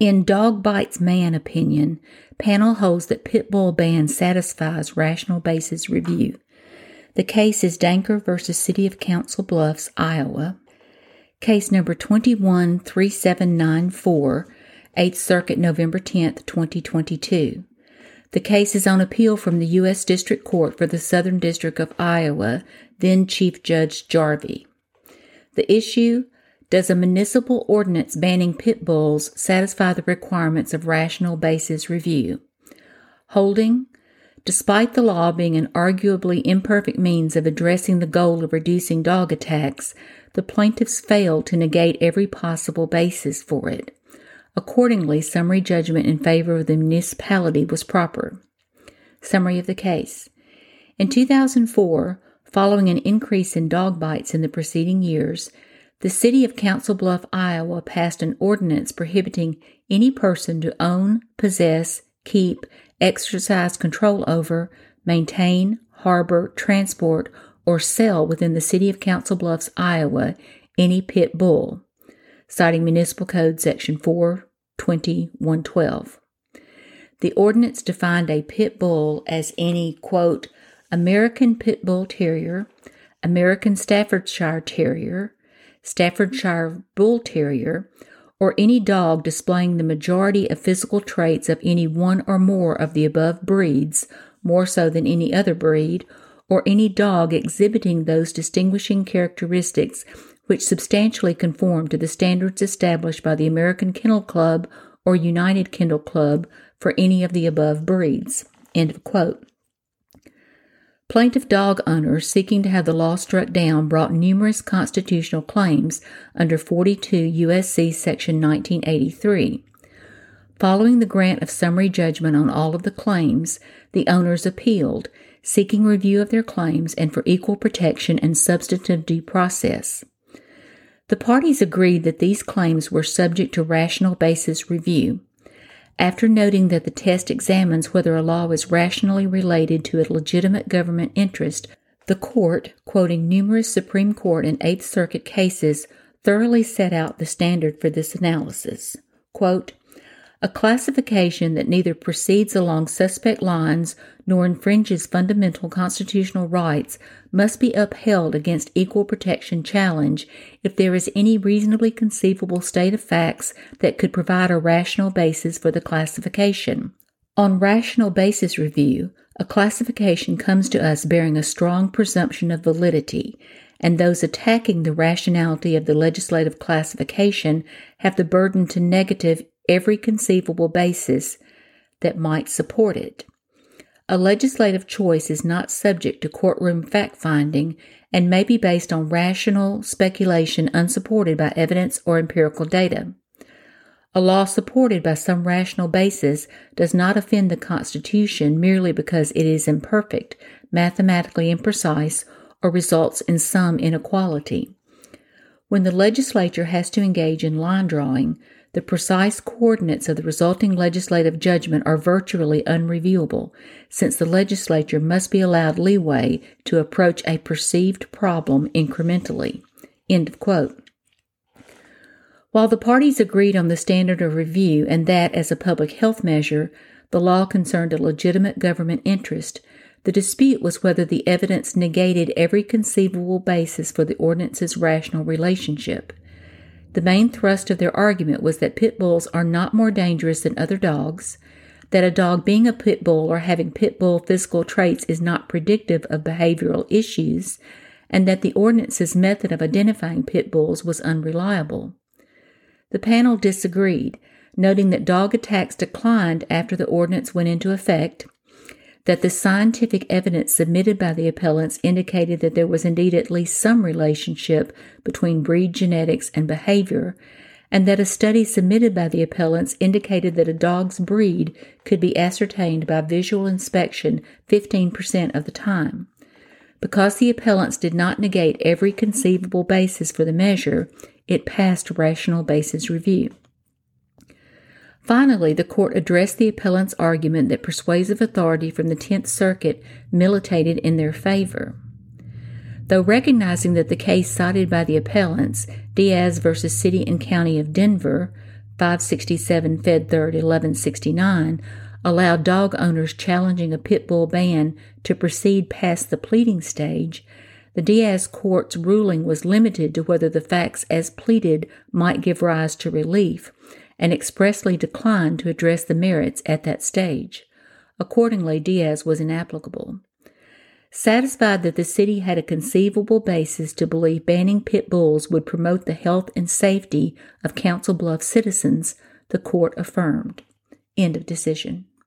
In Dog Bites Man opinion, panel holds that pit bull ban satisfies rational basis review. The case is Danker versus City of Council Bluffs, Iowa. Case number 213794, 8th Circuit, November 10, 2022. The case is on appeal from the U.S. District Court for the Southern District of Iowa, then Chief Judge Jarvey. The issue Does a municipal ordinance banning pit bulls satisfy the requirements of rational basis review? Holding Despite the law being an arguably imperfect means of addressing the goal of reducing dog attacks, the plaintiffs failed to negate every possible basis for it. Accordingly, summary judgment in favor of the municipality was proper. Summary of the case. In 2004, following an increase in dog bites in the preceding years, the city of Council Bluff, Iowa passed an ordinance prohibiting any person to own, possess, keep, exercise control over, maintain, harbor, transport, or sell within the City of Council Bluffs, Iowa, any pit bull, citing Municipal Code Section 42112. The ordinance defined a pit bull as any, quote, American Pit Bull Terrier, American Staffordshire Terrier, Staffordshire Bull Terrier, or any dog displaying the majority of physical traits of any one or more of the above breeds, more so than any other breed, or any dog exhibiting those distinguishing characteristics which substantially conform to the standards established by the American Kennel Club or United Kennel Club for any of the above breeds. End of quote. Plaintiff dog owners seeking to have the law struck down brought numerous constitutional claims under 42 U.S.C. Section 1983. Following the grant of summary judgment on all of the claims, the owners appealed, seeking review of their claims and for equal protection and substantive due process. The parties agreed that these claims were subject to rational basis review. After noting that the test examines whether a law is rationally related to a legitimate government interest, the court, quoting numerous Supreme Court and Eighth Circuit cases, thoroughly set out the standard for this analysis. Quote, a classification that neither proceeds along suspect lines nor infringes fundamental constitutional rights must be upheld against equal protection challenge if there is any reasonably conceivable state of facts that could provide a rational basis for the classification. On rational basis review, a classification comes to us bearing a strong presumption of validity, and those attacking the rationality of the legislative classification have the burden to negative every conceivable basis that might support it. A legislative choice is not subject to courtroom fact finding and may be based on rational speculation unsupported by evidence or empirical data. A law supported by some rational basis does not offend the Constitution merely because it is imperfect, mathematically imprecise, or results in some inequality. When the legislature has to engage in line drawing, the precise coordinates of the resulting legislative judgment are virtually unreviewable, since the legislature must be allowed leeway to approach a perceived problem incrementally. End of quote. While the parties agreed on the standard of review and that, as a public health measure, the law concerned a legitimate government interest, the dispute was whether the evidence negated every conceivable basis for the ordinance's rational relationship. The main thrust of their argument was that pit bulls are not more dangerous than other dogs, that a dog being a pit bull or having pit bull physical traits is not predictive of behavioral issues, and that the ordinance's method of identifying pit bulls was unreliable. The panel disagreed, noting that dog attacks declined after the ordinance went into effect that the scientific evidence submitted by the appellants indicated that there was indeed at least some relationship between breed genetics and behavior, and that a study submitted by the appellants indicated that a dog's breed could be ascertained by visual inspection 15% of the time. Because the appellants did not negate every conceivable basis for the measure, it passed rational basis review. Finally, the court addressed the appellant's argument that persuasive authority from the Tenth Circuit militated in their favor. Though recognizing that the case cited by the appellants, Dias v. City and County of Denver, 567 Fed 3rd 1169 allowed dog owners challenging a pit bull ban to proceed past the pleading stage, the Dias court's ruling was limited to whether the facts as pleaded might give rise to relief, and expressly declined to address the merits at that stage. Accordingly, Dias was inapplicable. Satisfied that the city had a conceivable basis to believe banning pit bulls would promote the health and safety of Council Bluffs citizens, the court affirmed. End of decision.